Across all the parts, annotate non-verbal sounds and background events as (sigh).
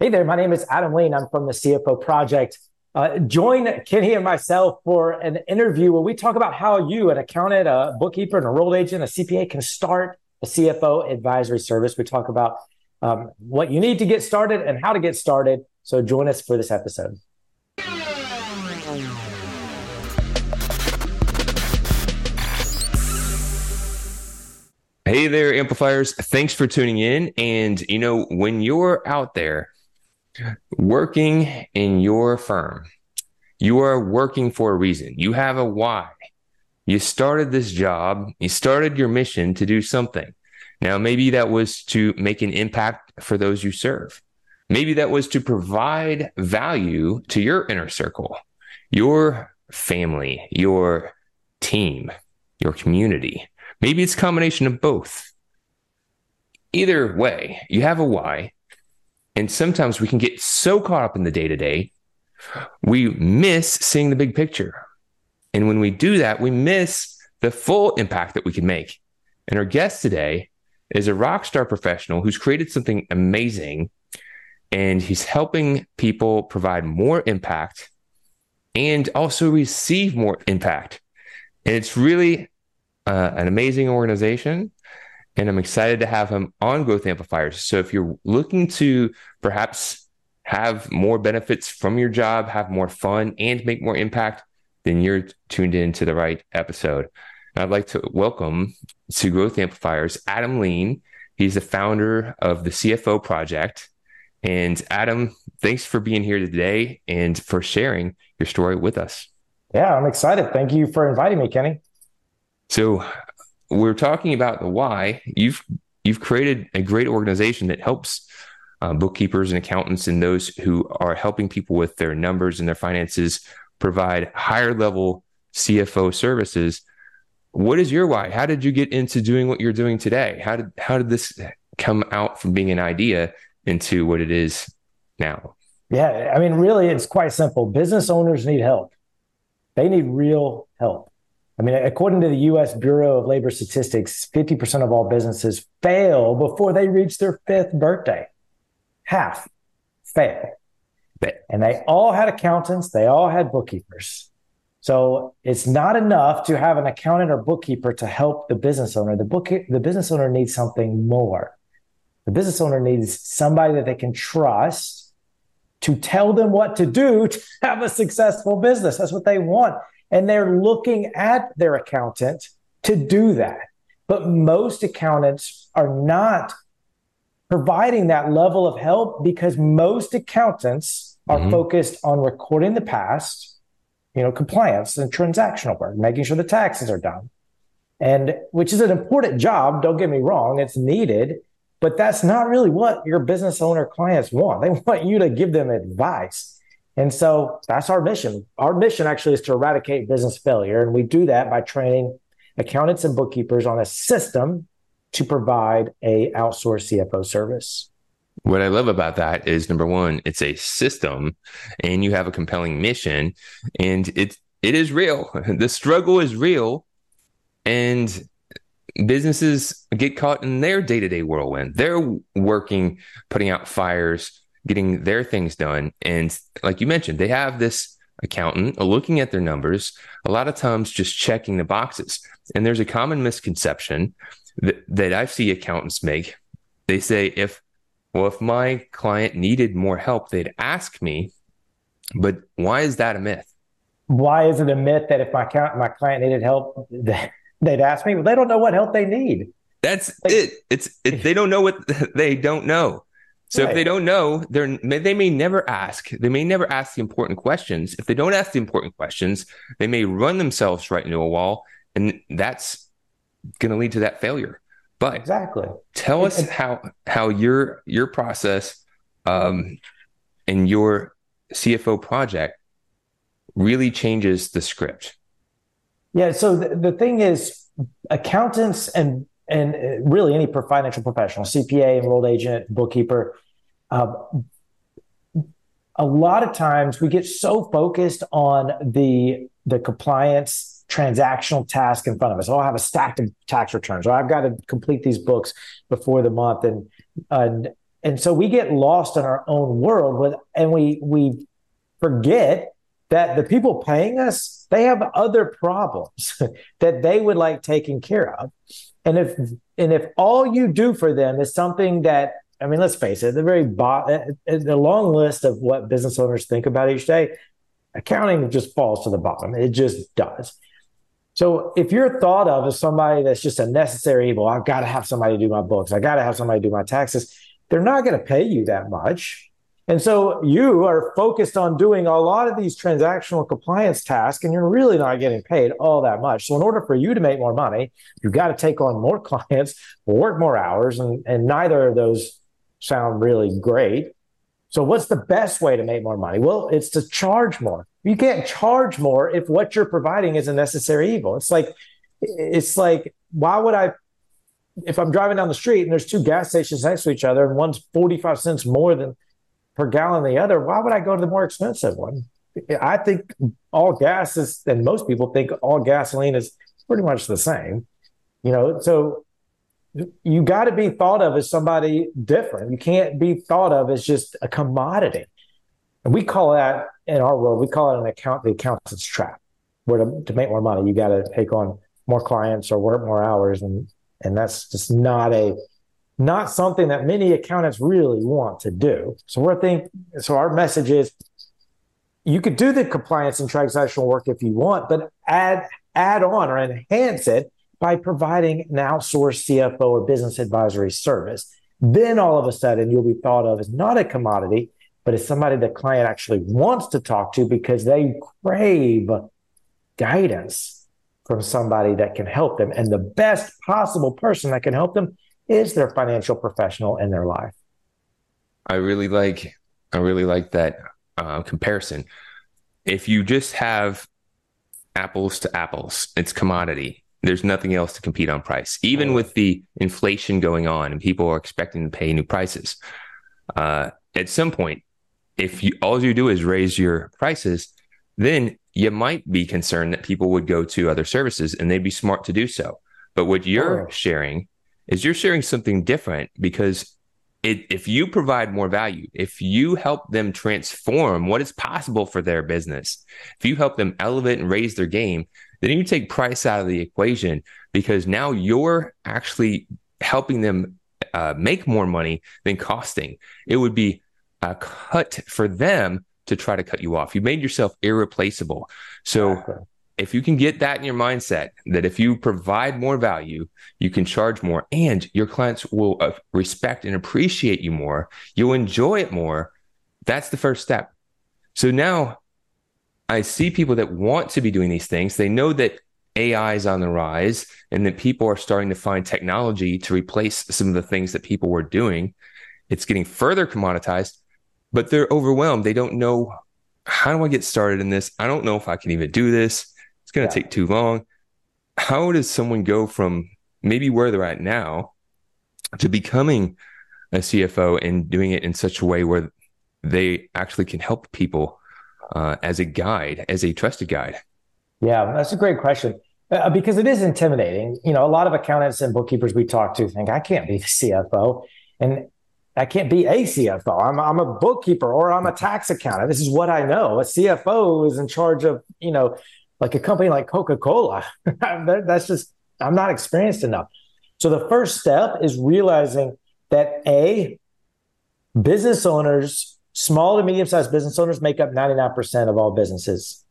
Hey there, my name is Adam Lean. I'm from the CFO Project. Uh, join Kenny and myself for an interview where we talk about how you, an accountant, a bookkeeper, an enrolled agent, a CPA, can start a CFO advisory service. We talk about um, what you need to get started and how to get started. So join us for this episode. Hey there, amplifiers. Thanks for tuning in. And, you know, when you're out there working in your firm, you are working for a reason. You have a why. You started this job, you started your mission to do something. Now, maybe that was to make an impact for those you serve. Maybe that was to provide value to your inner circle, your family, your team, your community. Maybe it's a combination of both. Either way, you have a why. And sometimes we can get so caught up in the day to day, we miss seeing the big picture. And when we do that, we miss the full impact that we can make. And our guest today is a rock star professional who's created something amazing and he's helping people provide more impact and also receive more impact. And it's really uh, an amazing organization. And I'm excited to have him on Growth Amplifiers. So if you're looking to perhaps have more benefits from your job, have more fun, and make more impact, then you're tuned in to the right episode. And I'd like to welcome to Growth Amplifiers Adam Lean. He's the founder of the CFO Project. And Adam, thanks for being here today and for sharing your story with us. Yeah, I'm excited. Thank you for inviting me, Kenny. So we're talking about the why. You've you've created a great organization that helps uh, bookkeepers and accountants and those who are helping people with their numbers and their finances provide higher level CFO services. What is your why? How did you get into doing what you're doing today? How did how did this come out from being an idea into what it is now? Yeah, I mean, really, it's quite simple. Business owners need help. They need real help. I mean, according to the US Bureau of Labor Statistics, 50% of all businesses fail before they reach their fifth birthday. Half fail. And they all had accountants, they all had bookkeepers. So it's not enough to have an accountant or bookkeeper to help the business owner. The book the business owner needs something more. The business owner needs somebody that they can trust to tell them what to do to have a successful business. That's what they want. And they're looking at their accountant to do that. But most accountants are not providing that level of help because most accountants are mm-hmm. focused on recording the past, you know, compliance and transactional work, making sure the taxes are done. And which is an important job, don't get me wrong, it's needed, but that's not really what your business owner clients want. They (laughs) want you to give them advice. And so that's our mission. Our mission actually is to eradicate business failure. And we do that by training accountants and bookkeepers on a system to provide a outsourced CFO service. What I love about that is number one, it's a system and you have a compelling mission and it it is real. (laughs) The struggle is real and businesses get caught in their day-to-day whirlwind. They're working, putting out fires, getting their things done. And like you mentioned, they have this accountant looking at their numbers, a lot of times just checking the boxes. And there's a common misconception that, that I see accountants make. They say, if, well, if my client needed more help, they'd ask me. But why is that a myth? Why is it a myth that if my account, my client needed help, (laughs) they'd ask me? Well, they don't know what help they need. That's like, it. It's it, they don't know what (laughs) they don't know. So right. if they don't know, they're they may never ask. They may never ask the important questions. If they don't ask the important questions, they may run themselves right into a wall, and that's going to lead to that failure. But exactly, tell us how how your your process um, and your CFO project really changes the script. Yeah. So the, the thing is, accountants and and uh, really any financial professional, CPA, enrolled agent, bookkeeper, uh, a lot of times we get so focused on the the compliance transactional task in front of us. Oh, I have a stack of tax returns. Or I've got to complete these books before the month, and and and so we get lost in our own world with, and we we forget that the people paying us they have other problems (laughs) that they would like taken care of and if and if all you do for them is something that i mean let's face it the very bottom uh, uh, the long list of what business owners think about each day accounting just falls to the bottom. It just does. So if you're thought of as somebody that's just a necessary evil i've got to have somebody do my books. I got to have somebody do my taxes they're not going to pay you that much and so you are focused on doing a lot of these transactional compliance tasks, and you're really not getting paid all that much. So, in order for you to make more money, you've got to take on more (laughs) clients, work more hours, and, and neither of those sound really great. So, what's the best way to make more money? Well, it's to charge more. You can't charge more if what you're providing is a necessary evil. It's like, it's like, why would I if I'm driving down the street and there's two gas stations next to each other and one's 45 cents more than per gallon the other, why would I go to the more expensive one? I think all gas is, and most people think all gasoline is pretty much the same. You know, so you got to be thought of as somebody different. You can't be thought of as just a commodity. And we call that in our world, we call it an account, the accountant's trap, where to, to make more money, you got to take on more clients or work more hours. And, and that's just not a not something that many accountants really want to do. So we're thinking, so our message is you could do the compliance and transactional work if you want, but add add on or enhance it by providing an outsourced CFO or business advisory service. Then all of a sudden you'll be thought of as not a commodity, but as somebody the client actually wants to talk to because they crave guidance from somebody that can help them. And the best possible person that can help them is their financial professional in their life. I really like I really like that uh, comparison. If you just have apples to apples, it's commodity. There's nothing else to compete on price. Even with the inflation going on and people are expecting to pay new prices, uh, at some point, if you all you do is raise your prices, then you might be concerned that people would go to other services and they'd be smart to do so. But what you're oh. sharing is you're sharing something different because it, if you provide more value, if you help them transform what is possible for their business, if you help them elevate and raise their game, then you take price out of the equation because now you're actually helping them uh, make more money than costing. It would be a cut for them to try to cut you off. You made yourself irreplaceable. So if you can get that in your mindset that if you provide more value, you can charge more and your clients will uh, respect and appreciate you more, you'll enjoy it more. That's the first step. So now I see people that want to be doing these things. They know that AI is on the rise and that people are starting to find technology to replace some of the things that people were doing. It's getting further commoditized, but they're overwhelmed. They don't know how do I get started in this? I don't know if I can even do this. It's going to yeah. take too long. How does someone go from maybe where they're at now to becoming a CFO and doing it in such a way where they actually can help people uh, as a guide, as a trusted guide? Yeah, that's a great question. Uh, because it is intimidating. You know, a lot of accountants and bookkeepers we talk to think, I can't be the CFO. And I can't be a CFO. I'm, I'm a bookkeeper or I'm a tax accountant. This is what I know. A CFO is in charge of, you know, like a company like Coca Cola. (laughs) That's just, I'm not experienced enough. So the first step is realizing that A, business owners, small to medium sized business owners make up 99% of all businesses.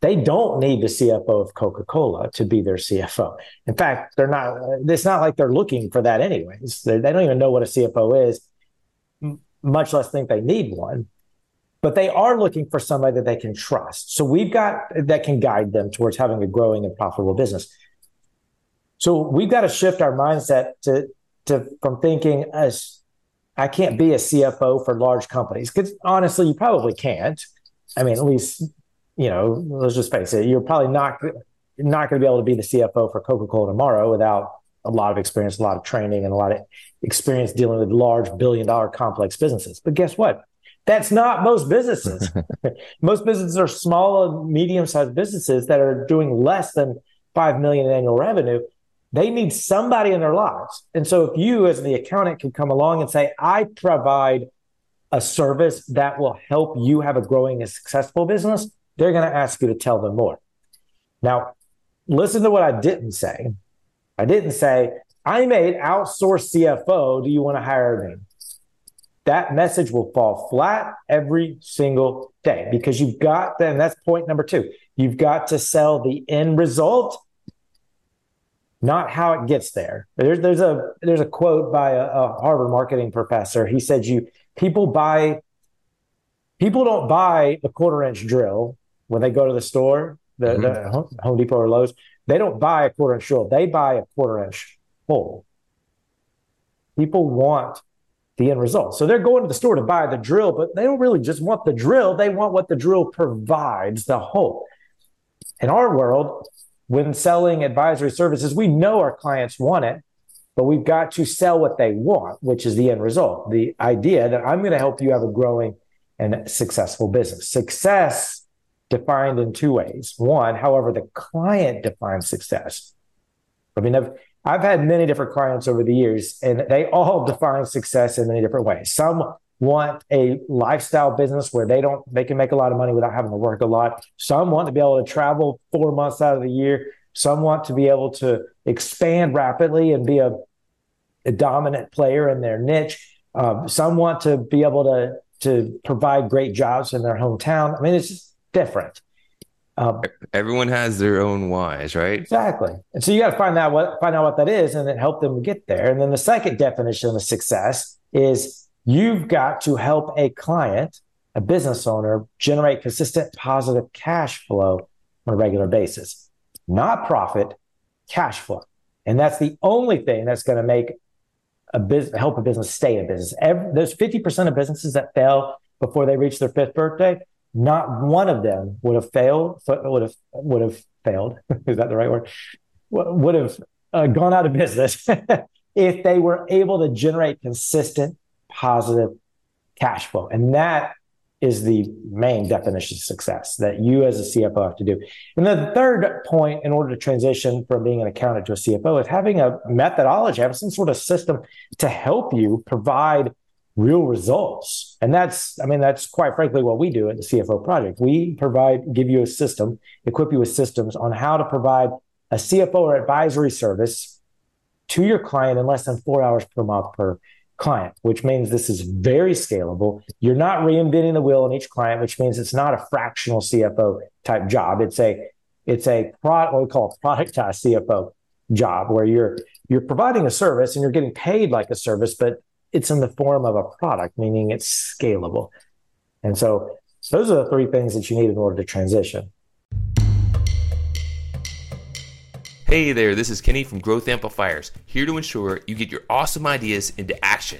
They don't need the CFO of Coca Cola to be their CFO. In fact, they're not, it's not like they're looking for that anyways. They, they don't even know what a CFO is, much less think they need one but they are looking for somebody that they can trust. So we've got that can guide them towards having a growing and profitable business. So we've got to shift our mindset to to from thinking as I can't be a CFO for large companies because honestly, you probably can't. I mean, at least you know, let's just face it, you're probably not not going to be able to be the CFO for Coca Cola tomorrow without a lot of experience, a lot of training, and a lot of experience dealing with large billion dollar complex businesses. But guess what? That's not most businesses. (laughs) most businesses are small and medium sized businesses that are doing less than 5 million in annual revenue. they need somebody in their lives. And so if you as the accountant can come along and say, I provide a service that will help you have a growing and successful business, they're going to ask you to tell them more. Now, listen to what I didn't say. I didn't say, I made outsource CFO. Do you want to hire me? That message will fall flat every single day because you've got, then that's point number two. You've got to sell the end result, not how it gets there. There's, there's a there's a quote by a, a Harvard marketing professor. He said, "You people buy people don't buy a quarter inch drill when they go to the store, the, mm-hmm. the Home Depot or Lowe's. They don't buy a quarter inch drill. They buy a quarter inch hole. People want the end result. So they're going to the store to buy the drill, but they don't really just want the drill. They want what the drill provides, the hope. In our world, when selling advisory services, we know our clients want it, but we've got to sell what they want, which is the end result. The idea that I'm going to help you have a growing and successful business. Success defined in two ways. One, however, the client defines success. I mean, I've, I've had many different clients over the years, and they all (laughs) define success in many different ways. Some want a lifestyle business where they don't they can make a lot of money without having to work a lot. Some want to be able to travel four months out of the year. Some want to be able to expand rapidly and be a, a dominant player in their niche. Um, some want to be able to to provide great jobs in their hometown. I mean, it's just different. Um, Everyone has their own whys, right? Exactly. And so you got to find out what find out what that is, and then help them get there. And then the second definition of success is you've got to help a client, a business owner, generate consistent positive cash flow on a regular basis, not profit, cash flow. And that's the only thing that's going to make a business help a business stay in business. Every, there's 50% of businesses that fail before they reach their fifth birthday not one of them would have failed, would have would have failed. (laughs) Is that the right word? Would have uh, gone out of business (laughs) if they were able to generate consistent positive cash flow, and that is the main definition of success that you as a CFO have to do. And the third point, in order to transition from being an accountant to a CFO, is having a methodology, having some sort of system to help you provide real results. And that's, I mean, that's quite frankly what we do at the CFO project. We provide, give you a system, equip you with systems on how to provide a CFO or advisory service to your client in less than four hours per month per client, which means this is very scalable. You're not reinventing the wheel on each client, which means it's not a fractional CFO type job. It's a, it's a product, what we call a productized CFO job where you're, you're providing a service and you're getting paid like a service, but it's in the form of a product, meaning it's scalable. And so those are the three things that you need in order to transition. Hey there, this is Kenny from Growth Amplifiers, here to ensure you get your awesome ideas into action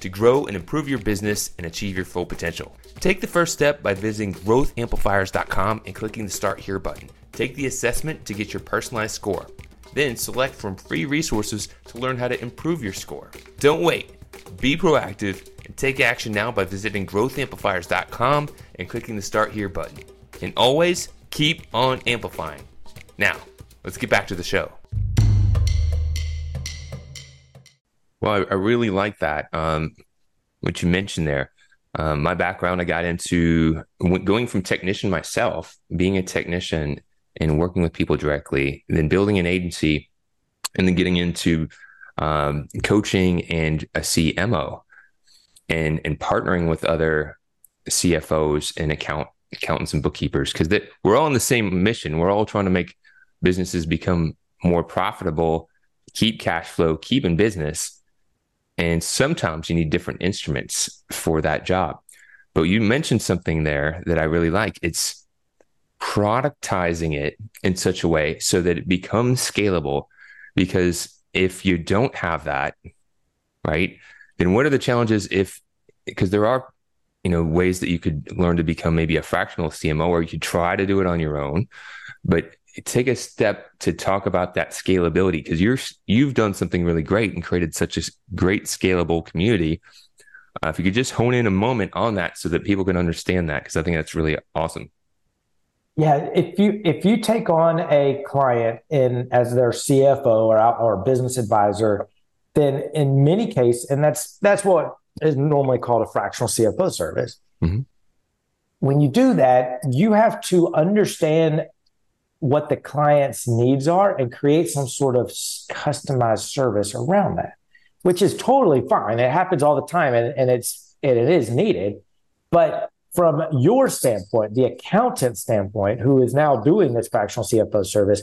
to grow and improve your business and achieve your full potential. Take the first step by visiting growthamplifiers.com and clicking the Start Here button. Take the assessment to get your personalized score. Then select from free resources to learn how to improve your score. Don't wait. Be proactive and take action now by visiting growthamplifiers.com and clicking the Start Here button. And always keep on amplifying. Now, let's get back to the show. Well, I, I really like that. Um, what you mentioned there. Um, my background, I got into going from technician myself, being a technician and working with people directly, then building an agency, and then getting into um, coaching and a CMO and and partnering with other CFOs and account accountants and bookkeepers because we're all on the same mission. We're all trying to make businesses become more profitable, keep cash flow, keep in business. And sometimes you need different instruments for that job. But you mentioned something there that I really like. It's productizing it in such a way so that it becomes scalable because if you don't have that, right, then what are the challenges if, because there are, you know, ways that you could learn to become maybe a fractional CMO or you could try to do it on your own, but take a step to talk about that scalability because you're you've done something really great and created such a great scalable community. Uh, if you could just hone in a moment on that so that people can understand that because i think that's really awesome Yeah, if you if you take on a client in as their CFO or or business advisor, then in many cases, and that's that's what is normally called a fractional CFO service. Mm-hmm. When you do that, you have to understand what the client's needs are and create some sort of customized service around that, which is totally fine. It happens all the time and, and it's and it is needed. But from your standpoint, the accountant standpoint, who is now doing this fractional CFO service,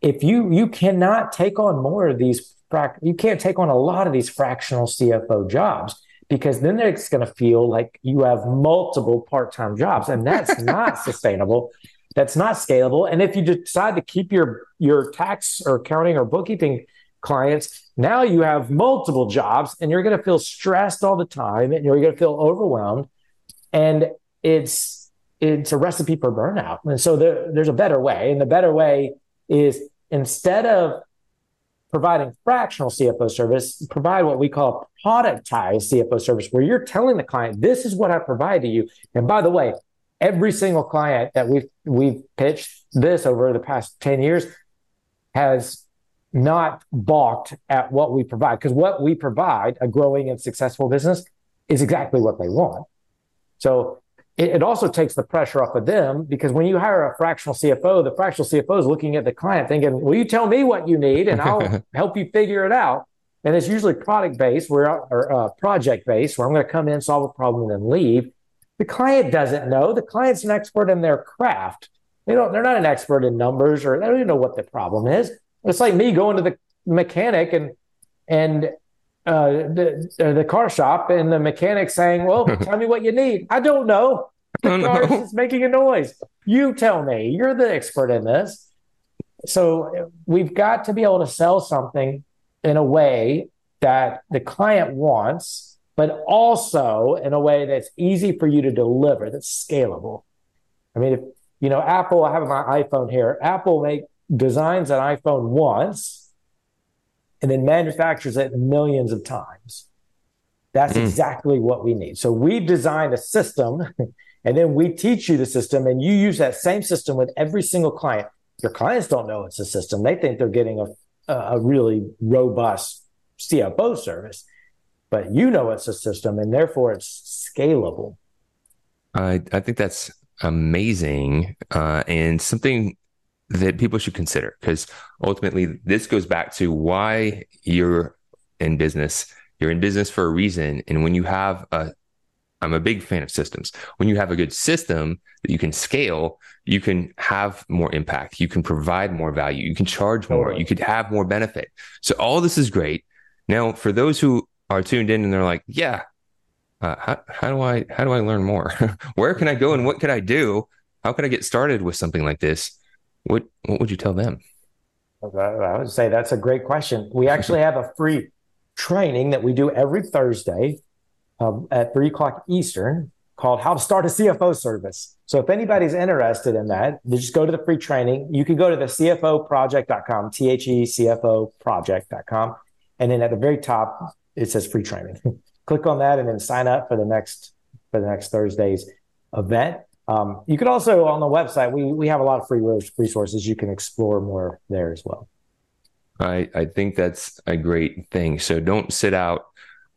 if you you cannot take on more of these you can't take on a lot of these fractional CFO jobs because then it's going to feel like you have multiple part-time jobs and that's (laughs) not sustainable. That's not scalable. And if you decide to keep your your tax or accounting or bookkeeping clients now you have multiple jobs and you're going to feel stressed all the time and you're going to feel overwhelmed. And it's it's a recipe for burnout. And so there, there's a better way, and the better way is instead of providing fractional CFO service, provide what we call productized CFO service, where you're telling the client, "This is what I provide to you." And by the way, every single client that we've we've pitched this over the past ten years has not balked at what we provide because what we provide, a growing and successful business, is exactly what they want. So it, also takes the pressure off of them because when you hire a fractional CFO, the fractional CFO is looking at the client thinking, Will you tell me what you need, and I'll (laughs) help you figure it out." And it's usually product based, where or uh, project based, where I'm going to come in, solve a problem, and then leave. The client doesn't know. The client's an expert in their craft. They don't. They're not an expert in numbers, or they don't even know what the problem is. It's like me going to the mechanic and and uh, the, uh, the car shop and the mechanic saying, "Well, (laughs) tell me what you need." I don't know. The oh, car is making a noise. You tell me. You're the expert in this. So we've got to be able to sell something in a way that the client wants, but also in a way that's easy for you to deliver, that's scalable. I mean, if you know, Apple, I have my iPhone here. Apple make designs an iPhone once and then manufactures it millions of times. That's mm. exactly what we need. So we've designed a system (laughs) and then we teach you the system and you use that same system with every single client. Your clients don't know it's a system. They think they're getting a, a really robust CFO service, but you know it's a system and therefore it's scalable. I, I think that's amazing uh, and something that people should consider because ultimately this goes back to why you're in business. You're in business for a reason. And when you have a, I'm a big fan of systems. When you have a good system that you can scale, you can have more impact. You can provide more value. You can charge more. You could have more benefit. So all this is great. Now, for those who are tuned in and they're like, yeah, uh, how, how do I, how do I learn more? (laughs) Where can I go and what can I do? How can I get started with something like this? What what would you tell them? I would say that's a great question. We actually have a free training that we do every Thursday um, at three o'clock Eastern called How to Start a CFO Service. So if anybody's interested in that, just go to the free training. You can go to the CFOproject.com, T H E CFO project.com. And then at the very top, it says free training. (laughs) Click on that and then sign up for the next for the next Thursday's event. Um, you could also on the website we we have a lot of free resources. You can explore more there as well. I I think that's a great thing. So don't sit out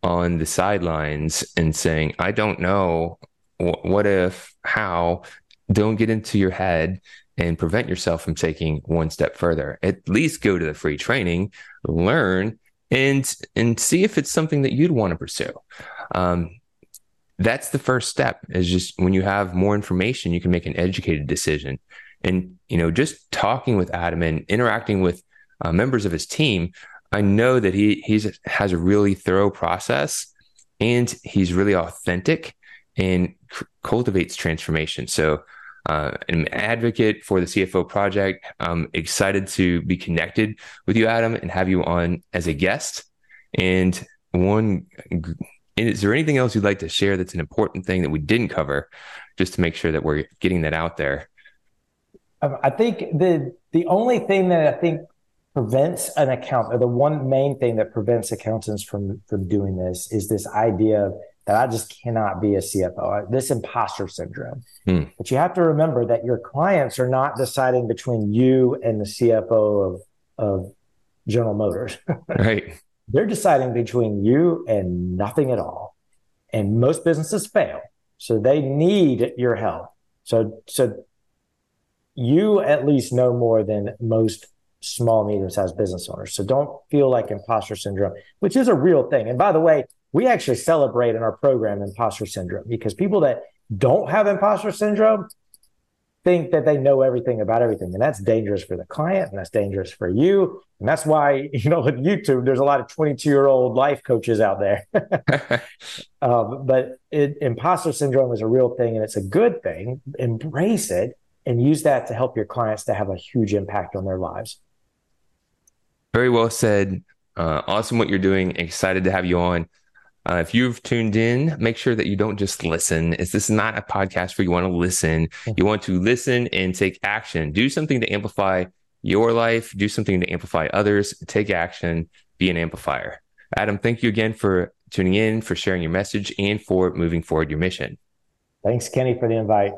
on the sidelines and saying I don't know what if how. Don't get into your head and prevent yourself from taking one step further. At least go to the free training, learn, and and see if it's something that you'd want to pursue. Um, that's the first step is just when you have more information you can make an educated decision and you know just talking with adam and interacting with uh, members of his team i know that he he's has a really thorough process and he's really authentic and c- cultivates transformation so uh, I'm an advocate for the CFO project. I'm excited to be connected with you, Adam, and have you on as a guest. And one is there anything else you'd like to share that's an important thing that we didn't cover just to make sure that we're getting that out there um, i think the the only thing that i think prevents an account or the one main thing that prevents accountants from from doing this is this idea of that I just cannot be a CFO, this imposter syndrome. Hmm. But you have to remember that your clients are not deciding between you and the CFO of, of General Motors. (laughs) right. They're deciding between you and nothing at all. And most businesses fail. So they need your help. So, so you at least know more than most small, medium sized business owners. So don't feel like imposter syndrome, which is a real thing. And by the way, we actually celebrate in our program imposter syndrome because people that don't have imposter syndrome think that they know everything about everything. And that's dangerous for the client and that's dangerous for you. And that's why, (laughs) you know, with YouTube, there's a lot of 22 year old life coaches out there. (laughs) (laughs) um, but it, imposter syndrome is a real thing and it's a good thing. Embrace it and use that to help your clients to have a huge impact on their lives. Very well said. Uh, awesome what you're doing. Excited to have you on. Uh, if you've tuned in, make sure that you don't just listen. Is this not a podcast where you want to listen? You want to listen and take action. Do something to amplify your life. Do something to amplify others. Take action. Be an amplifier. Adam, thank you again for tuning in, for sharing your message, and for moving forward your mission. Thanks, Kenny, for the invite.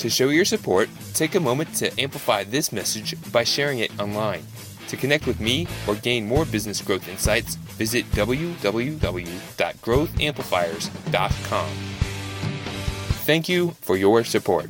To show your support, take a moment to amplify this message by sharing it online. To connect with me or gain more business growth insights, visit www.growthamplifiers.com. Thank you for your support.